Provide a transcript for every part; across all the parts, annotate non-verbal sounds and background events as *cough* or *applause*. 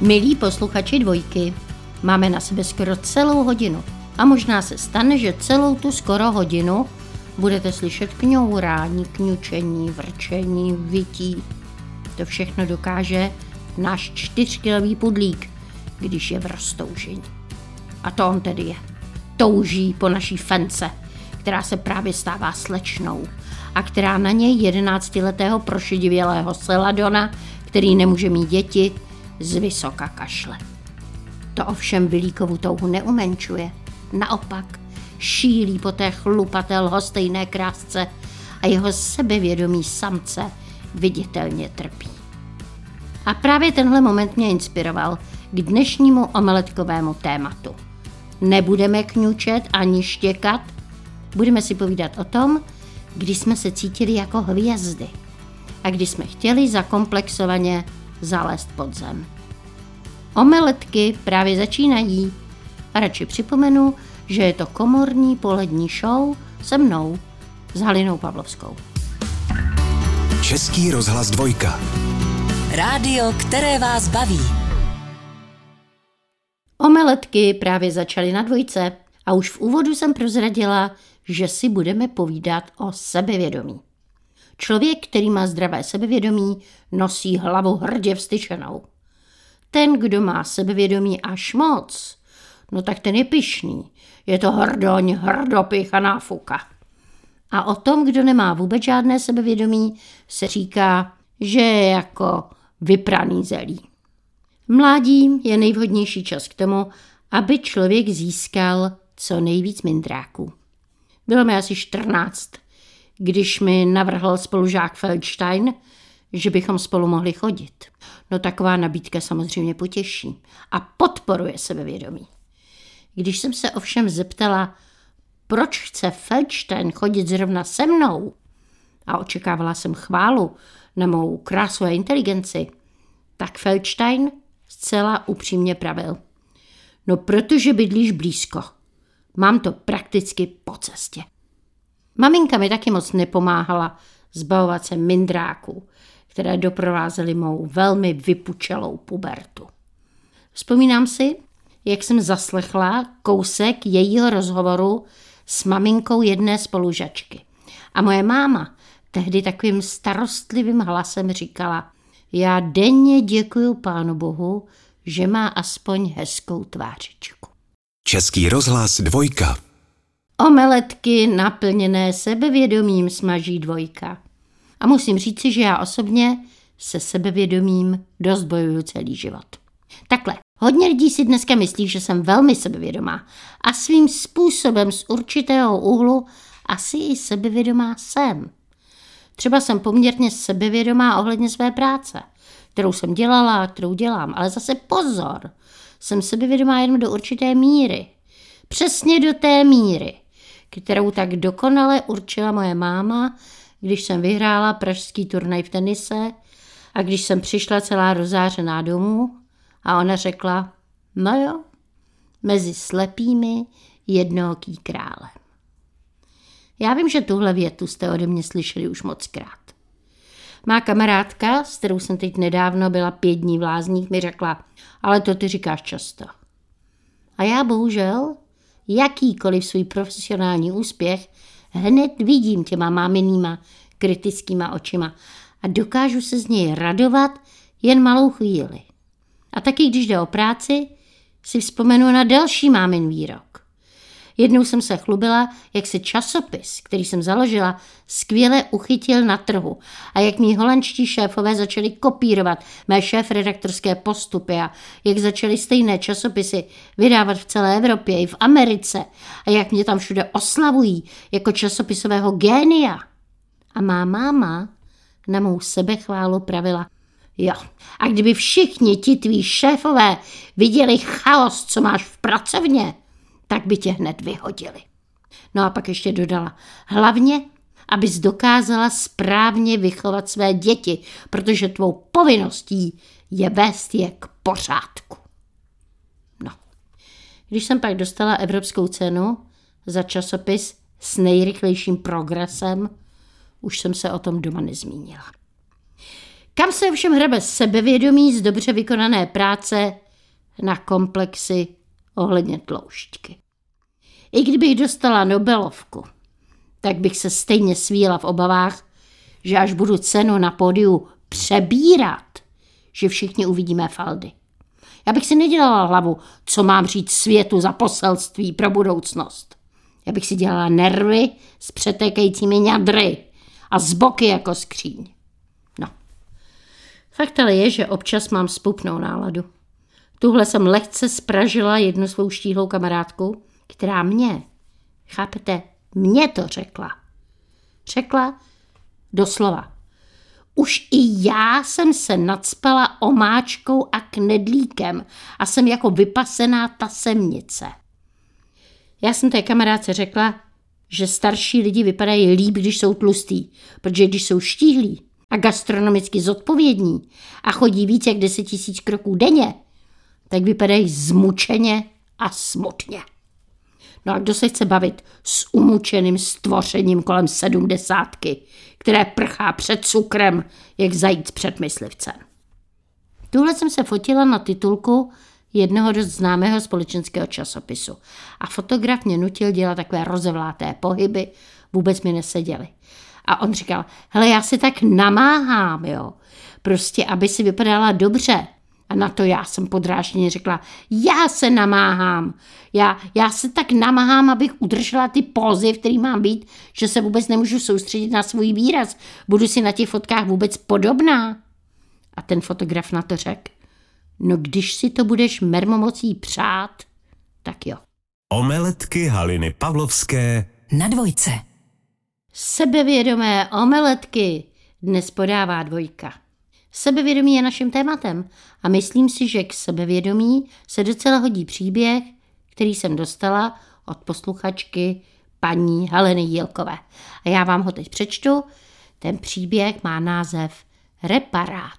Milí posluchači dvojky, máme na sebe skoro celou hodinu a možná se stane, že celou tu skoro hodinu budete slyšet kňourání, kňučení, vrčení, vytí. To všechno dokáže náš čtyřkilový pudlík, když je v roztoužení. A to on tedy je. Touží po naší fence, která se právě stává slečnou a která na něj jedenáctiletého prošedivělého Seladona, který nemůže mít děti, z vysoka kašle. To ovšem Vilíkovu touhu neumenčuje. Naopak, šílí po té chlupaté lhostejné krásce a jeho sebevědomí samce viditelně trpí. A právě tenhle moment mě inspiroval k dnešnímu omeletkovému tématu. Nebudeme kňučet ani štěkat, budeme si povídat o tom, kdy jsme se cítili jako hvězdy a kdy jsme chtěli zakomplexovaně zalézt pod zem. Omeletky právě začínají a radši připomenu, že je to komorní polední show se mnou, s Halinou Pavlovskou. Český rozhlas dvojka. Rádio, které vás baví. Omeletky právě začaly na dvojce a už v úvodu jsem prozradila, že si budeme povídat o sebevědomí. Člověk, který má zdravé sebevědomí, nosí hlavu hrdě vstyčenou. Ten, kdo má sebevědomí až moc, no tak ten je pišný. Je to hrdoň, hrdopich a náfuka. A o tom, kdo nemá vůbec žádné sebevědomí, se říká, že je jako vypraný zelí. Mládí je nejvhodnější čas k tomu, aby člověk získal co nejvíc mindráků. Bylo mi asi 14, když mi navrhl spolužák Feldstein, že bychom spolu mohli chodit. No taková nabídka samozřejmě potěší a podporuje sebevědomí. Když jsem se ovšem zeptala, proč chce Feldstein chodit zrovna se mnou, a očekávala jsem chválu na mou krásu a inteligenci, tak Feldstein zcela upřímně pravil. No protože bydlíš blízko. Mám to prakticky po cestě. Maminka mi taky moc nepomáhala zbavovat se mindráků, které doprovázely mou velmi vypučelou pubertu. Vzpomínám si, jak jsem zaslechla kousek jejího rozhovoru s maminkou jedné spolužačky. A moje máma tehdy takovým starostlivým hlasem říkala, já denně děkuju pánu bohu, že má aspoň hezkou tvářičku. Český rozhlas dvojka. Omeletky naplněné sebevědomím smaží dvojka. A musím říci, že já osobně se sebevědomím dost bojuju celý život. Takhle, hodně lidí si dneska myslí, že jsem velmi sebevědomá a svým způsobem z určitého úhlu asi i sebevědomá jsem. Třeba jsem poměrně sebevědomá ohledně své práce, kterou jsem dělala a kterou dělám, ale zase pozor, jsem sebevědomá jenom do určité míry. Přesně do té míry, kterou tak dokonale určila moje máma, když jsem vyhrála pražský turnaj v tenise a když jsem přišla celá rozářená domů a ona řekla, no jo, mezi slepými jednoký krále. Já vím, že tuhle větu jste ode mě slyšeli už moc krát. Má kamarádka, s kterou jsem teď nedávno byla pět dní v lázních, mi řekla, ale to ty říkáš často. A já bohužel jakýkoliv svůj profesionální úspěch hned vidím těma máminýma kritickýma očima a dokážu se z něj radovat jen malou chvíli. A taky, když jde o práci, si vzpomenu na další mámin výrok. Jednou jsem se chlubila, jak se časopis, který jsem založila, skvěle uchytil na trhu a jak mý holandští šéfové začali kopírovat mé šéf-redaktorské postupy a jak začali stejné časopisy vydávat v celé Evropě i v Americe a jak mě tam všude oslavují jako časopisového génia. A má máma na mou sebechválu pravila – Jo, a kdyby všichni ti tví šéfové viděli chaos, co máš v pracovně, tak by tě hned vyhodili. No a pak ještě dodala, hlavně, abys dokázala správně vychovat své děti, protože tvou povinností je vést je k pořádku. No, když jsem pak dostala evropskou cenu za časopis s nejrychlejším progresem, už jsem se o tom doma nezmínila. Kam se ovšem hrabe sebevědomí z dobře vykonané práce na komplexy ohledně tloušťky. I kdybych dostala Nobelovku, tak bych se stejně svíla v obavách, že až budu cenu na pódiu přebírat, že všichni uvidíme faldy. Já bych si nedělala hlavu, co mám říct světu za poselství pro budoucnost. Já bych si dělala nervy s přetékajícími ňadry a z boky jako skříň. No. Fakt ale je, že občas mám spupnou náladu. Tuhle jsem lehce spražila jednu svou štíhlou kamarádku, která mě, chápete, mě to řekla. Řekla doslova. Už i já jsem se nadspala omáčkou a knedlíkem a jsem jako vypasená ta semnice. Já jsem té kamarádce řekla, že starší lidi vypadají líp, když jsou tlustý, protože když jsou štíhlí a gastronomicky zodpovědní a chodí více jak 10 tisíc kroků denně, tak vypadají zmučeně a smutně. No a kdo se chce bavit s umučeným stvořením kolem sedmdesátky, které prchá před cukrem, jak zajíc před myslivcem? Tuhle jsem se fotila na titulku jednoho dost známého společenského časopisu. A fotograf mě nutil dělat takové rozevláté pohyby, vůbec mi neseděly. A on říkal, hele, já si tak namáhám, jo, prostě, aby si vypadala dobře. A na to já jsem podrážděně řekla, já se namáhám. Já, já se tak namáhám, abych udržela ty pózy, v který mám být, že se vůbec nemůžu soustředit na svůj výraz. Budu si na těch fotkách vůbec podobná. A ten fotograf na to řekl, no když si to budeš mermomocí přát, tak jo. Omeletky Haliny Pavlovské Na dvojce. Sebevědomé omeletky dnes podává dvojka. Sebevědomí je naším tématem a myslím si, že k sebevědomí se docela hodí příběh, který jsem dostala od posluchačky paní Heleny Jílkové. A já vám ho teď přečtu. Ten příběh má název Reparát.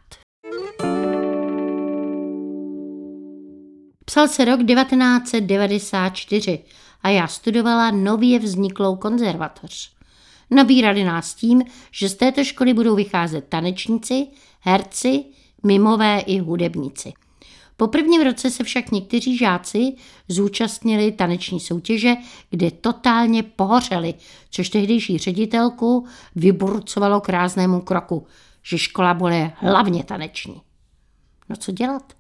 Psal se rok 1994 a já studovala nově vzniklou konzervatoř. Nabírali nás tím, že z této školy budou vycházet tanečníci, herci, mimové i hudebníci. Po prvním roce se však někteří žáci zúčastnili taneční soutěže, kde totálně pohořeli, což tehdejší ředitelku vyburcovalo k ráznému kroku, že škola bude hlavně taneční. No co dělat?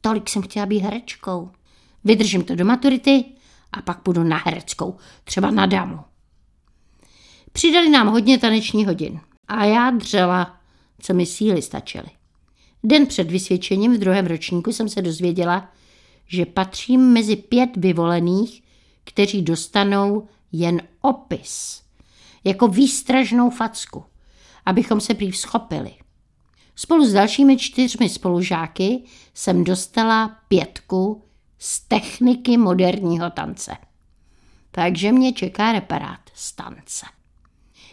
Tolik jsem chtěla být herečkou. Vydržím to do maturity a pak budu na hereckou, třeba na damu. Přidali nám hodně taneční hodin a já dřela, co mi síly stačily. Den před vysvědčením v druhém ročníku jsem se dozvěděla, že patřím mezi pět vyvolených, kteří dostanou jen opis, jako výstražnou facku, abychom se prý schopili. Spolu s dalšími čtyřmi spolužáky jsem dostala pětku z techniky moderního tance. Takže mě čeká reparát z tance.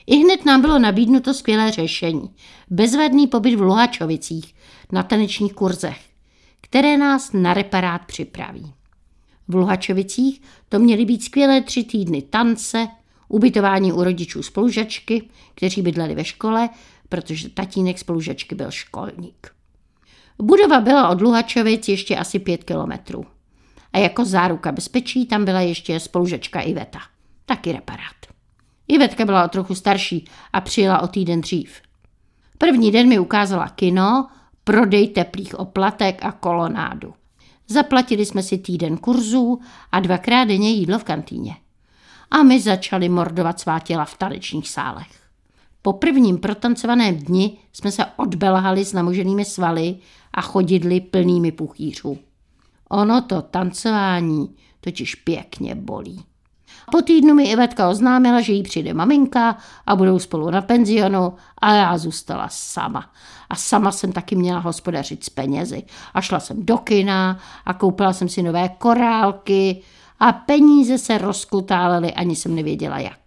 I hned nám bylo nabídnuto skvělé řešení. Bezvadný pobyt v Luhačovicích na tanečních kurzech, které nás na reparát připraví. V Luhačovicích to měly být skvělé tři týdny tance, ubytování u rodičů spolužačky, kteří bydleli ve škole, protože tatínek spolužačky byl školník. Budova byla od Luhačovic ještě asi pět kilometrů. A jako záruka bezpečí tam byla ještě spolužačka Iveta. Taky reparát. Ivetka byla o trochu starší a přijela o týden dřív. První den mi ukázala kino, prodej teplých oplatek a kolonádu. Zaplatili jsme si týden kurzů a dvakrát denně jídlo v kantýně. A my začali mordovat svá těla v tanečních sálech. Po prvním protancovaném dni jsme se odbelhali s namoženými svaly a chodidly plnými puchýřů. Ono to tancování totiž pěkně bolí. Po týdnu mi Ivetka oznámila, že jí přijde maminka a budou spolu na penzionu a já zůstala sama. A sama jsem taky měla hospodařit s penězi. A šla jsem do kina a koupila jsem si nové korálky a peníze se rozkutálely, ani jsem nevěděla jak.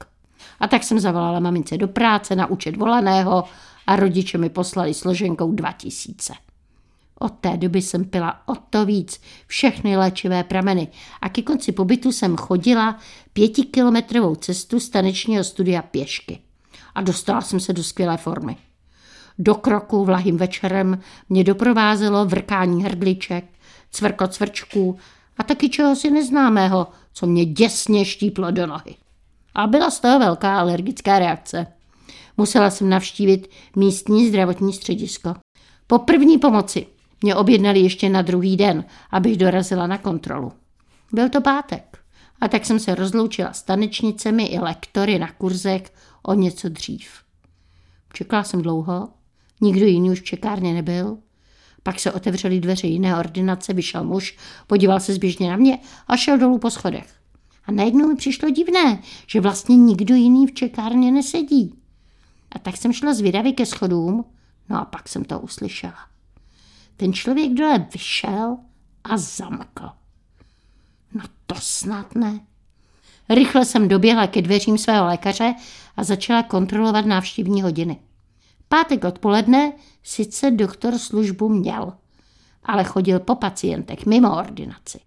A tak jsem zavolala mamince do práce na účet volaného a rodiče mi poslali složenkou 2000. Od té doby jsem pila o to víc všechny léčivé prameny a ke konci pobytu jsem chodila pětikilometrovou cestu z tanečního studia pěšky. A dostala jsem se do skvělé formy. Do kroku vlahým večerem mě doprovázelo vrkání hrdliček, cvrko cvrčků a taky čehosi neznámého, co mě děsně štíplo do nohy. A byla z toho velká alergická reakce. Musela jsem navštívit místní zdravotní středisko. Po první pomoci mě objednali ještě na druhý den, abych dorazila na kontrolu. Byl to pátek a tak jsem se rozloučila s tanečnicemi i lektory na kurzech o něco dřív. Čekala jsem dlouho, nikdo jiný už v čekárně nebyl. Pak se otevřely dveře jiné ordinace, vyšel muž, podíval se zběžně na mě a šel dolů po schodech. A najednou mi přišlo divné, že vlastně nikdo jiný v čekárně nesedí. A tak jsem šla zvědavě ke schodům, no a pak jsem to uslyšela. Ten člověk dole vyšel a zamkl. No to snad ne. Rychle jsem doběhla ke dveřím svého lékaře a začala kontrolovat návštěvní hodiny. Pátek odpoledne sice doktor službu měl, ale chodil po pacientech mimo ordinaci.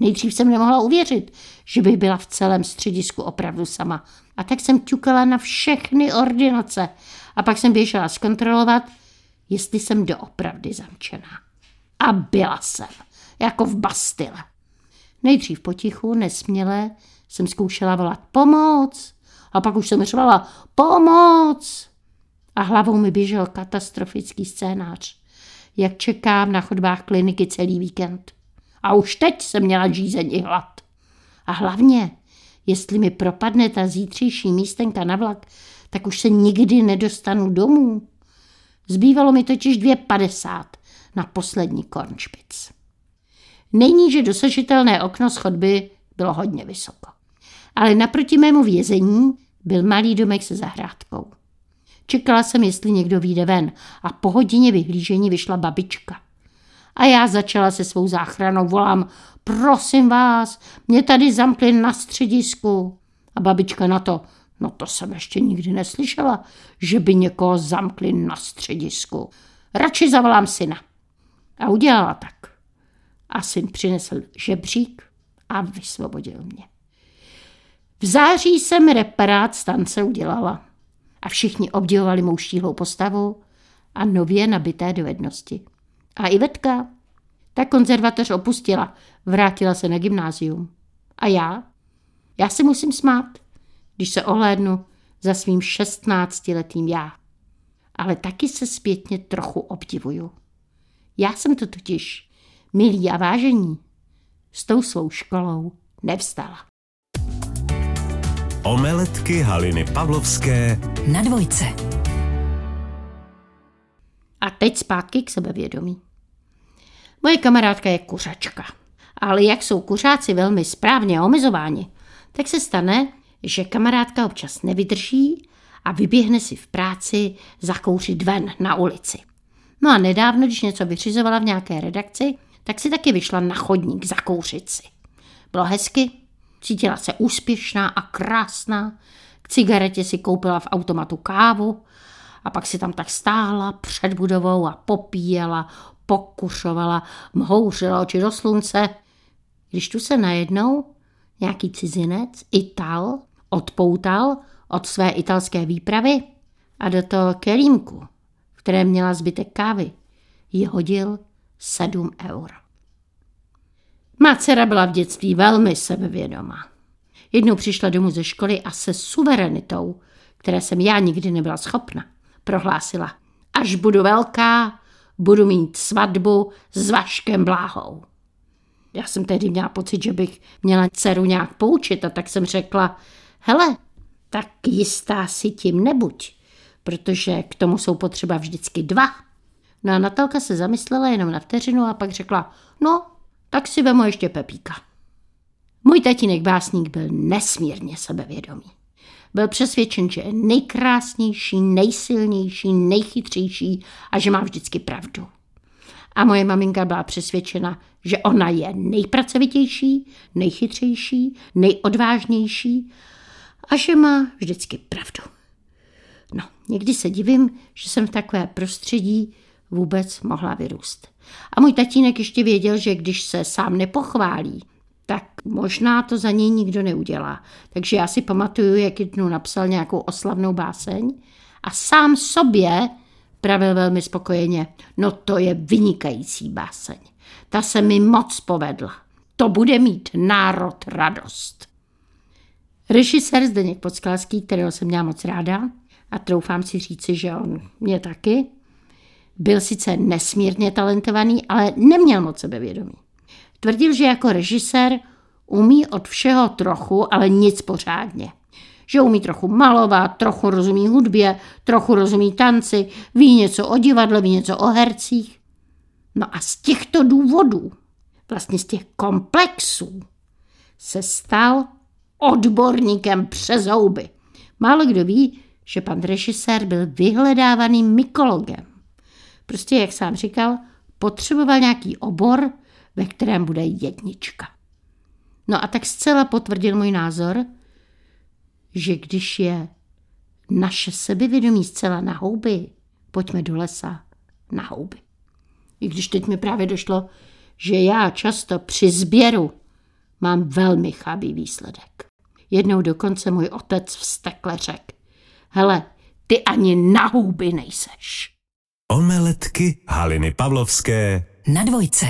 Nejdřív jsem nemohla uvěřit, že bych byla v celém středisku opravdu sama. A tak jsem ťukala na všechny ordinace a pak jsem běžela zkontrolovat, jestli jsem doopravdy zamčená. A byla jsem, jako v Bastile. Nejdřív potichu, nesměle, jsem zkoušela volat pomoc a pak už jsem řvala pomoc. A hlavou mi běžel katastrofický scénář, jak čekám na chodbách kliniky celý víkend. A už teď jsem měla žízeň i hlad. A hlavně, jestli mi propadne ta zítřejší místenka na vlak, tak už se nikdy nedostanu domů. Zbývalo mi totiž dvě padesát na poslední kornšpic. Nejníže dosažitelné okno schodby bylo hodně vysoko. Ale naproti mému vězení byl malý domek se zahrádkou. Čekala jsem, jestli někdo vyjde ven a po hodině vyhlížení vyšla babička. A já začala se svou záchranou, volám, prosím vás, mě tady zamkli na středisku. A babička na to, no to jsem ještě nikdy neslyšela, že by někoho zamkli na středisku. Radši zavolám syna. A udělala tak. A syn přinesl žebřík a vysvobodil mě. V září jsem reparát stance udělala a všichni obdivovali mou štíhlou postavu a nově nabité dovednosti. A Ivetka? Ta konzervatoř opustila, vrátila se na gymnázium. A já? Já si musím smát, když se ohlédnu za svým šestnáctiletým já. Ale taky se zpětně trochu obdivuju. Já jsem to totiž, milí a vážení, s tou svou školou nevstala. Omeletky Haliny Pavlovské Na dvojce. A teď zpátky k sebevědomí. Moje kamarádka je kuřačka. Ale jak jsou kuřáci velmi správně omezováni, tak se stane, že kamarádka občas nevydrží a vyběhne si v práci zakouřit ven na ulici. No a nedávno, když něco vyřizovala v nějaké redakci, tak si taky vyšla na chodník zakouřit si. Bylo hezky, cítila se úspěšná a krásná, k cigaretě si koupila v automatu kávu a pak si tam tak stála před budovou a popíjela, pokušovala, mhouřila oči do slunce. Když tu se najednou nějaký cizinec, Ital, odpoutal od své italské výpravy a do toho kelímku, v kterém měla zbytek kávy, ji hodil sedm eur. Má dcera byla v dětství velmi sebevědomá. Jednou přišla domů ze školy a se suverenitou, které jsem já nikdy nebyla schopna, prohlásila. Až budu velká, budu mít svatbu s Vaškem Bláhou. Já jsem tehdy měla pocit, že bych měla dceru nějak poučit a tak jsem řekla, hele, tak jistá si tím nebuď, protože k tomu jsou potřeba vždycky dva. No a Natalka se zamyslela jenom na vteřinu a pak řekla, no, tak si vemu ještě Pepíka. Můj tatínek básník byl nesmírně sebevědomý. Byl přesvědčen, že je nejkrásnější, nejsilnější, nejchytřejší a že má vždycky pravdu. A moje maminka byla přesvědčena, že ona je nejpracovitější, nejchytřejší, nejodvážnější a že má vždycky pravdu. No, někdy se divím, že jsem v takové prostředí vůbec mohla vyrůst. A můj tatínek ještě věděl, že když se sám nepochválí, tak možná to za něj nikdo neudělá. Takže já si pamatuju, jak jednou napsal nějakou oslavnou báseň a sám sobě pravil velmi spokojeně. No to je vynikající báseň. Ta se mi moc povedla. To bude mít národ radost. Režisér Zdeněk Podskalský, kterého jsem měla moc ráda, a troufám si říci, že on mě taky, byl sice nesmírně talentovaný, ale neměl moc sebevědomí. Tvrdil, že jako režisér umí od všeho trochu, ale nic pořádně. Že umí trochu malovat, trochu rozumí hudbě, trochu rozumí tanci, ví něco o divadle, ví něco o hercích. No a z těchto důvodů, vlastně z těch komplexů, se stal odborníkem přes houby. Málo kdo ví, že pan režisér byl vyhledávaným mykologem. Prostě, jak sám říkal, potřeboval nějaký obor, ve kterém bude jednička. No a tak zcela potvrdil můj názor, že když je naše sebevědomí zcela na houby, pojďme do lesa na houby. I když teď mi právě došlo, že já často při sběru mám velmi chabý výsledek. Jednou dokonce můj otec vstekle řekl, hele, ty ani na houby nejseš. Omeletky Haliny Pavlovské Na dvojce.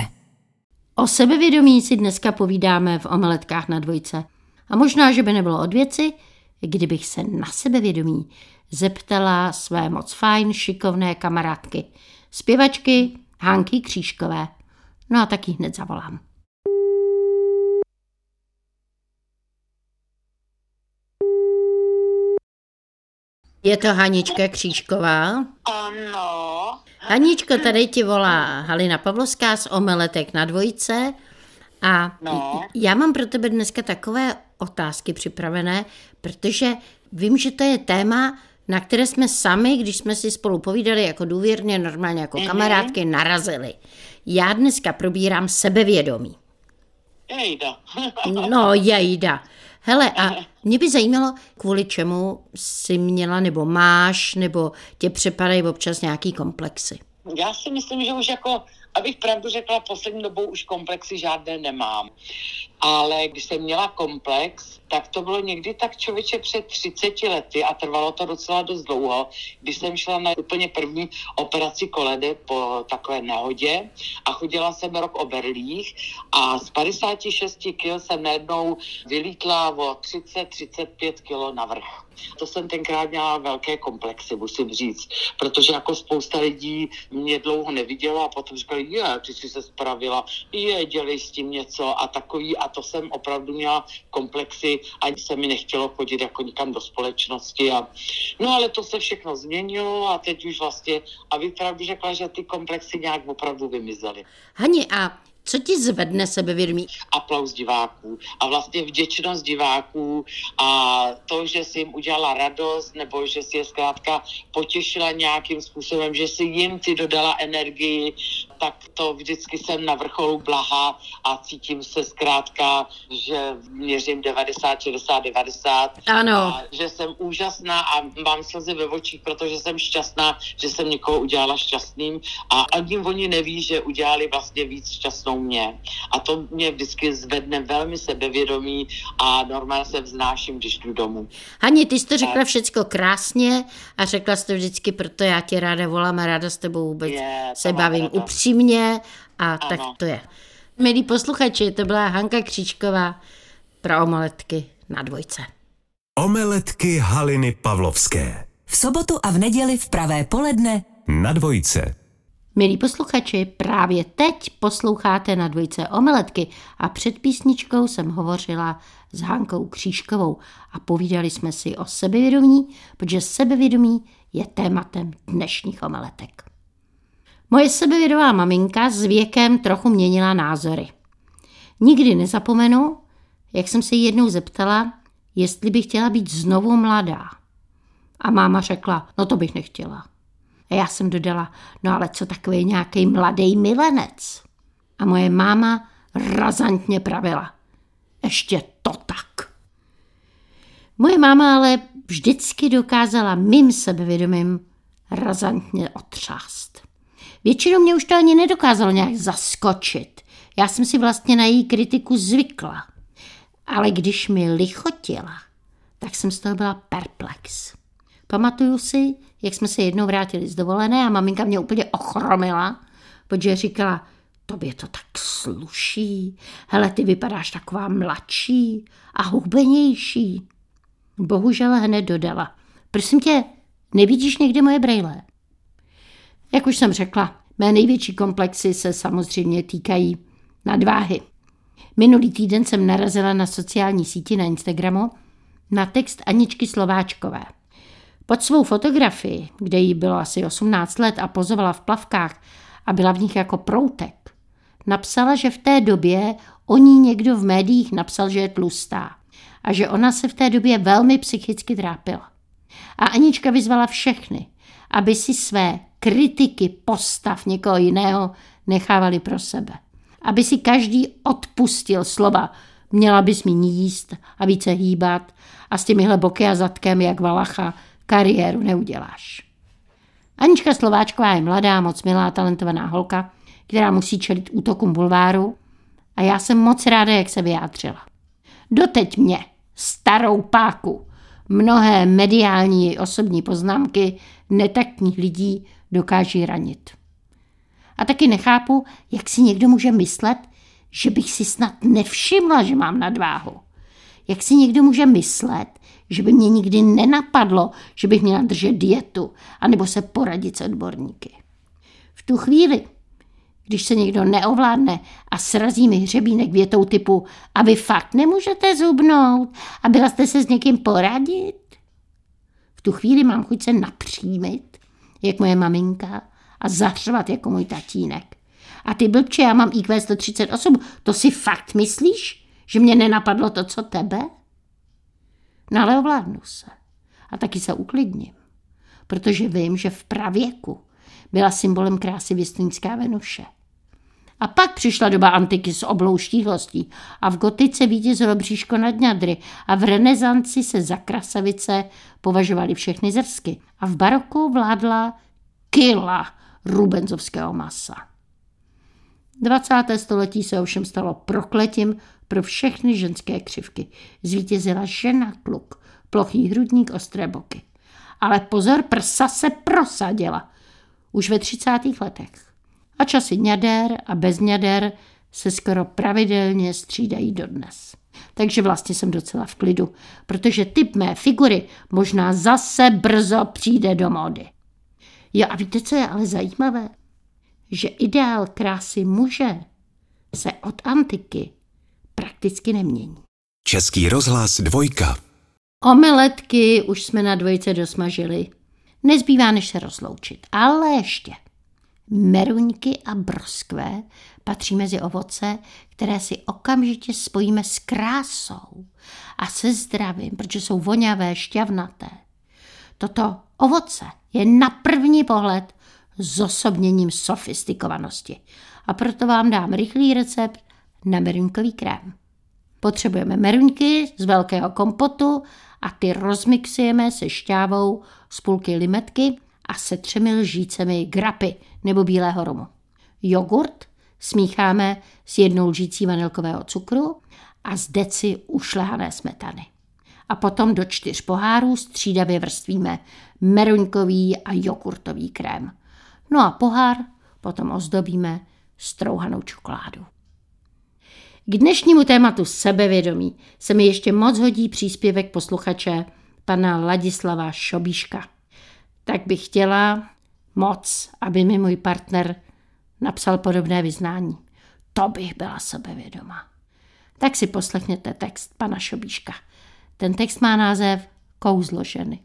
O sebevědomí si dneska povídáme v omeletkách na dvojce. A možná, že by nebylo od věci, kdybych se na sebevědomí zeptala své moc fajn, šikovné kamarádky, zpěvačky Hanky Křížkové. No a taky hned zavolám. Je to Hanička Křížková. Ano, Haničko, tady ti volá Halina Pavlovská z Omeletek na dvojce. A No. já mám pro tebe dneska takové otázky připravené, protože vím, že to je téma, na které jsme sami, když jsme si spolu povídali jako důvěrně, normálně jako kamarádky, narazili. Já dneska probírám sebevědomí. jejda. *laughs* No, jejda. Hele, a *laughs* mě by zajímalo, kvůli čemu jsi měla, nebo máš, nebo tě přepadají občas nějaký komplexy. Já si myslím, že už jako, abych pravdu řekla, poslední dobou už komplexy žádné nemám. Ale když jsem měla komplex, tak to bylo někdy tak člověče před 30 lety a trvalo to docela dost dlouho, když jsem šla na úplně první operaci koledy po takové nehodě a chodila jsem rok o berlích a z 56 kg jsem najednou vylítla o 30-35 kg na vrch. To jsem tenkrát měla velké komplexy, musím říct, protože jako spousta lidí mě dlouho neviděla a potom říkali, je, ty jsi se spravila, je, dělej s tím něco a takový a to jsem opravdu měla komplexy, ani se mi nechtělo chodit jako nikam do společnosti a no ale to se všechno změnilo a teď už vlastně, abych pravdu řekla, že ty komplexy nějak opravdu vymizely. Hani, a co ti zvedne sebevědomí? aplaus diváků a vlastně vděčnost diváků a to, že si jim udělala radost nebo že si je zkrátka potěšila nějakým způsobem, že si jim ty dodala energii, tak to vždycky jsem na vrcholu blaha a cítím se zkrátka, že měřím 90, 60, 90 Ano. a že jsem úžasná a mám slzy ve očích, protože jsem šťastná, že jsem někoho udělala šťastným a ani oni neví, že udělali vlastně víc šťastnou mě. A to mě vždycky zvedne velmi sebevědomí a normálně se vznáším, když jdu domů. Hani, ty jsi to řekla všecko krásně a řekla jsi to vždycky, proto já tě ráda volám a ráda s tebou vůbec Je, se bavím ráda. Upřímně a tak Ano. to je. Milí posluchači, to byla Hanka Kříčková pro omeletky na dvojce. Omeletky Haliny Pavlovské V sobotu a v neděli v pravé poledne na dvojce. Milí posluchači, právě teď posloucháte na dvojce omeletky a před písničkou jsem hovořila s Hankou Křížkovou a povídali jsme si o sebevědomí, protože sebevědomí je tématem dnešních omeletek. Moje sebevědomá maminka s věkem trochu měnila názory. Nikdy nezapomenu, jak jsem se jednou zeptala, jestli by chtěla být znovu mladá. A máma řekla, no to bych nechtěla. A já jsem dodala, no ale co takový nějaký mladý milenec? A moje máma razantně pravila, ještě to tak. Moje máma ale vždycky dokázala mým sebevědomím razantně otřást. Většinou mě už to ani nedokázalo nějak zaskočit. Já jsem si vlastně na její kritiku zvykla. Ale když mi lichotila, tak jsem z toho byla perplex. Pamatuju si, jak jsme se jednou vrátili z dovolené a maminka mě úplně ochromila, protože říkala, tobě to tak sluší, hele, ty vypadáš taková mladší a hubenější. Bohužel hned dodala, prosím tě, nevidíš někde moje brejle? Jak už jsem řekla, mé největší komplexy se samozřejmě týkají nadváhy. Minulý týden jsem narazila na sociální síti na Instagramu na text Aničky Slováčkové. Pod svou fotografii, kde jí bylo asi 18 let a pozovala v plavkách a byla v nich jako proutek, napsala, že v té době o ní někdo v médiích napsal, že je tlustá a že ona se v té době velmi psychicky trápila. A Anička vyzvala všechny, aby si své kritiky postav někoho jiného nechávali pro sebe. Aby si každý odpustil slova, měla bys mi jíst a více hýbat a s těmihle boky a zadkem, jak Valacha, kariéru neuděláš. Anička Slováčková je mladá, moc milá, talentovaná holka, která musí čelit útokům bulváru a já jsem moc ráda, jak se vyjádřila. Doteď mě, starou páku, mnohé mediální osobní poznámky netaktních lidí dokáží ranit. A taky nechápu, jak si někdo může myslet, že bych si snad nevšimla, že mám nadváhu. Jak si někdo může myslet, že by mě nikdy nenapadlo, že bych měla držet dietu anebo se poradit s odborníky. V tu chvíli, když se někdo neovládne a srazí mi hřebínek větou typu a vy fakt nemůžete zubnout a byla jste se s někým poradit? V tu chvíli mám chuť se napřímit, jak moje maminka, a zařvat jako můj tatínek. A ty blbče, já mám IQ 138, to si fakt myslíš, že mě nenapadlo to, co tebe? No ale ovládnu se. A taky se uklidním. Protože vím, že v pravěku byla symbolem krásy věstnická Venuše. A pak přišla doba antiky s oblou a v gotice vítězilo bříško nad ňadry a v renesanci se za krasavice považovali všechny zrsky a v baroku vládla kila rubenzovského masa. 20. století se ovšem stalo prokletím pro všechny ženské křivky. Zvítězila žena kluk, plochý hrudník, ostré boky. Ale pozor, prsa se prosadila. Už ve 30. letech. A časy ňader a bez ňader se skoro pravidelně střídají dodnes. Takže vlastně jsem docela v klidu, protože typ mé figury možná zase brzo přijde do módy. Jo a víte, co je ale zajímavé? Že ideál krásy muže se od antiky prakticky nemění. Český rozhlas dvojka. Omeletky už jsme na dvojce dosmažili. Nezbývá, než se rozloučit. Ale ještě. Meruňky a broskve patří mezi ovoce, které si okamžitě spojíme s krásou a se zdravím, protože jsou voňavé, šťavnaté. Toto ovoce je na první pohled zosobněním sofistikovanosti. A proto vám dám rychlý recept na meruňkový krém. Potřebujeme meruňky z velkého kompotu a ty rozmixujeme se šťávou z půlky limetky a se třemi lžícemi grapy nebo bílého romu. Jogurt smícháme s jednou lžící vanilkového cukru a z deci ušlehané smetany. A potom do čtyř pohárů střídavě vrstvíme meruňkový a jogurtový krém. No a pohár potom ozdobíme strouhanou čokoládu. K dnešnímu tématu sebevědomí se mi ještě moc hodí příspěvek posluchače pana Ladislava Šobíška. Tak bych chtěla moc, aby mi můj partner napsal podobné vyznání. To bych byla sebevědomá. Tak si poslechněte text pana Šobíška. Ten text má název Kouzlo ženy.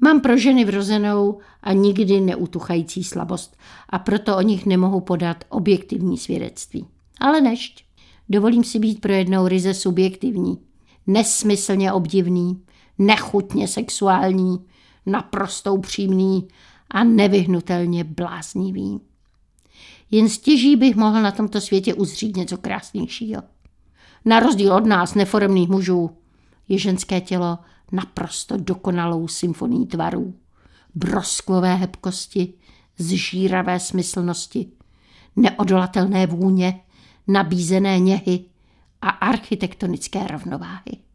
Mám pro ženy vrozenou a nikdy neutuchající slabost a proto o nich nemohu podat objektivní svědectví. Ale nešť, dovolím si být pro jednou ryze subjektivní, nesmyslně obdivný, nechutně sexuální, naprosto upřímný a nevyhnutelně bláznivý. Jen stěží bych mohl na tomto světě uzřít něco krásnějšího. Na rozdíl od nás, neforemných mužů, je ženské tělo naprosto dokonalou symfoní tvarů, broskvové hebkosti, zžíravé smyslnosti, neodolatelné vůně, nabízené něhy a architektonické rovnováhy.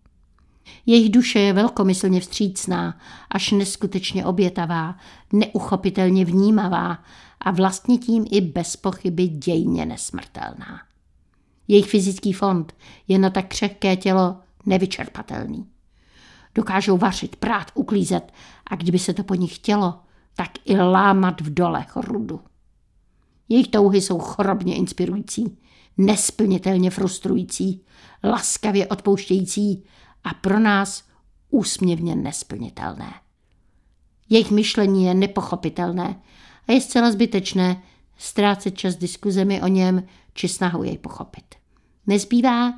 Jejich duše je velkomyslně vstřícná, až neskutečně obětavá, neuchopitelně vnímavá a vlastně tím i bez pochyby dějně nesmrtelná. Jejich fyzický fond je na tak křehké tělo nevyčerpatelný. Dokážou vařit, prát, uklízet a kdyby se to po nich chtělo, tak i lámat v dolech rudu. Jejich touhy jsou chorobně inspirující, nesplnitelně frustrující, laskavě odpouštějící a pro nás úsměvně nesplnitelné. Jejich myšlení je nepochopitelné a je zcela zbytečné ztrácet čas diskuzemi o něm či snahou jej pochopit. Nezbývá,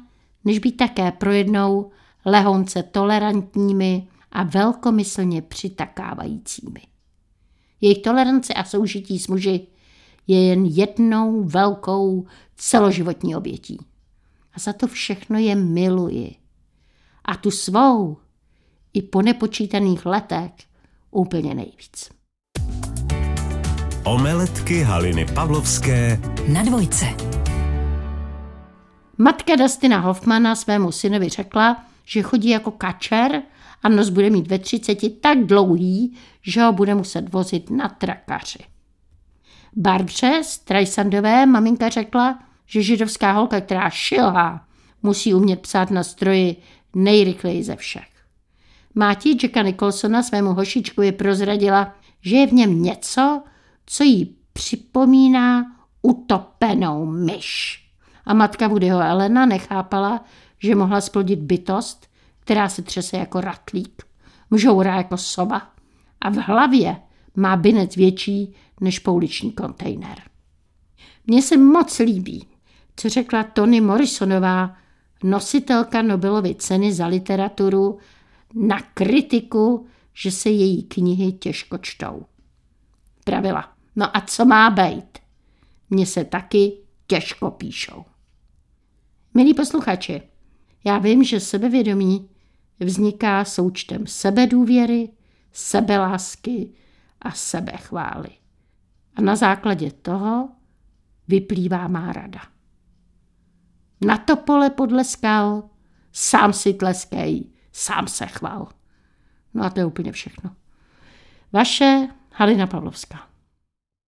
než být také pro jednou lehonce tolerantními a velkomyslně přitakávajícími. Jejich tolerance a soužití s muži je jen jednou velkou celoživotní obětí. A za to všechno je miluji. A tu svou i po nepočítaných letech úplně nejvíc. Omeletky Haliny Pavlovské Na dvojce. Matka Dustina Hoffmana svému synovi řekla, že chodí jako kačer a nos bude mít ve třiceti tak dlouhý, že ho bude muset vozit na trakaři. Barbře Strajsandové maminka řekla, že židovská holka, která šilhá, musí umět psát na stroji nejrychleji ze všech. Máti Jacka Nicholsona svému hošičkovi prozradila, že je v něm něco, co jí připomíná utopenou myš. A matka Woodyho Elena nechápala, že mohla splodit bytost, která se třese jako ratlík, mžourá jako sova a v hlavě má binec větší než pouliční kontejner. Mně se moc líbí, co řekla Tony Morrisonová, nositelka Nobelovy ceny za literaturu, na kritiku, že se její knihy těžko čtou. Pravila, no a co má být? Mně se taky těžko píšou. Milí posluchači, já vím, že sebevědomí vzniká součtem sebedůvěry, sebelásky a sebechvály. A na základě toho vyplývá má rada. Na to pole podle skal, sám si tleskej, sám se chval. No a to je úplně všechno. Vaše Halina Pavlovská.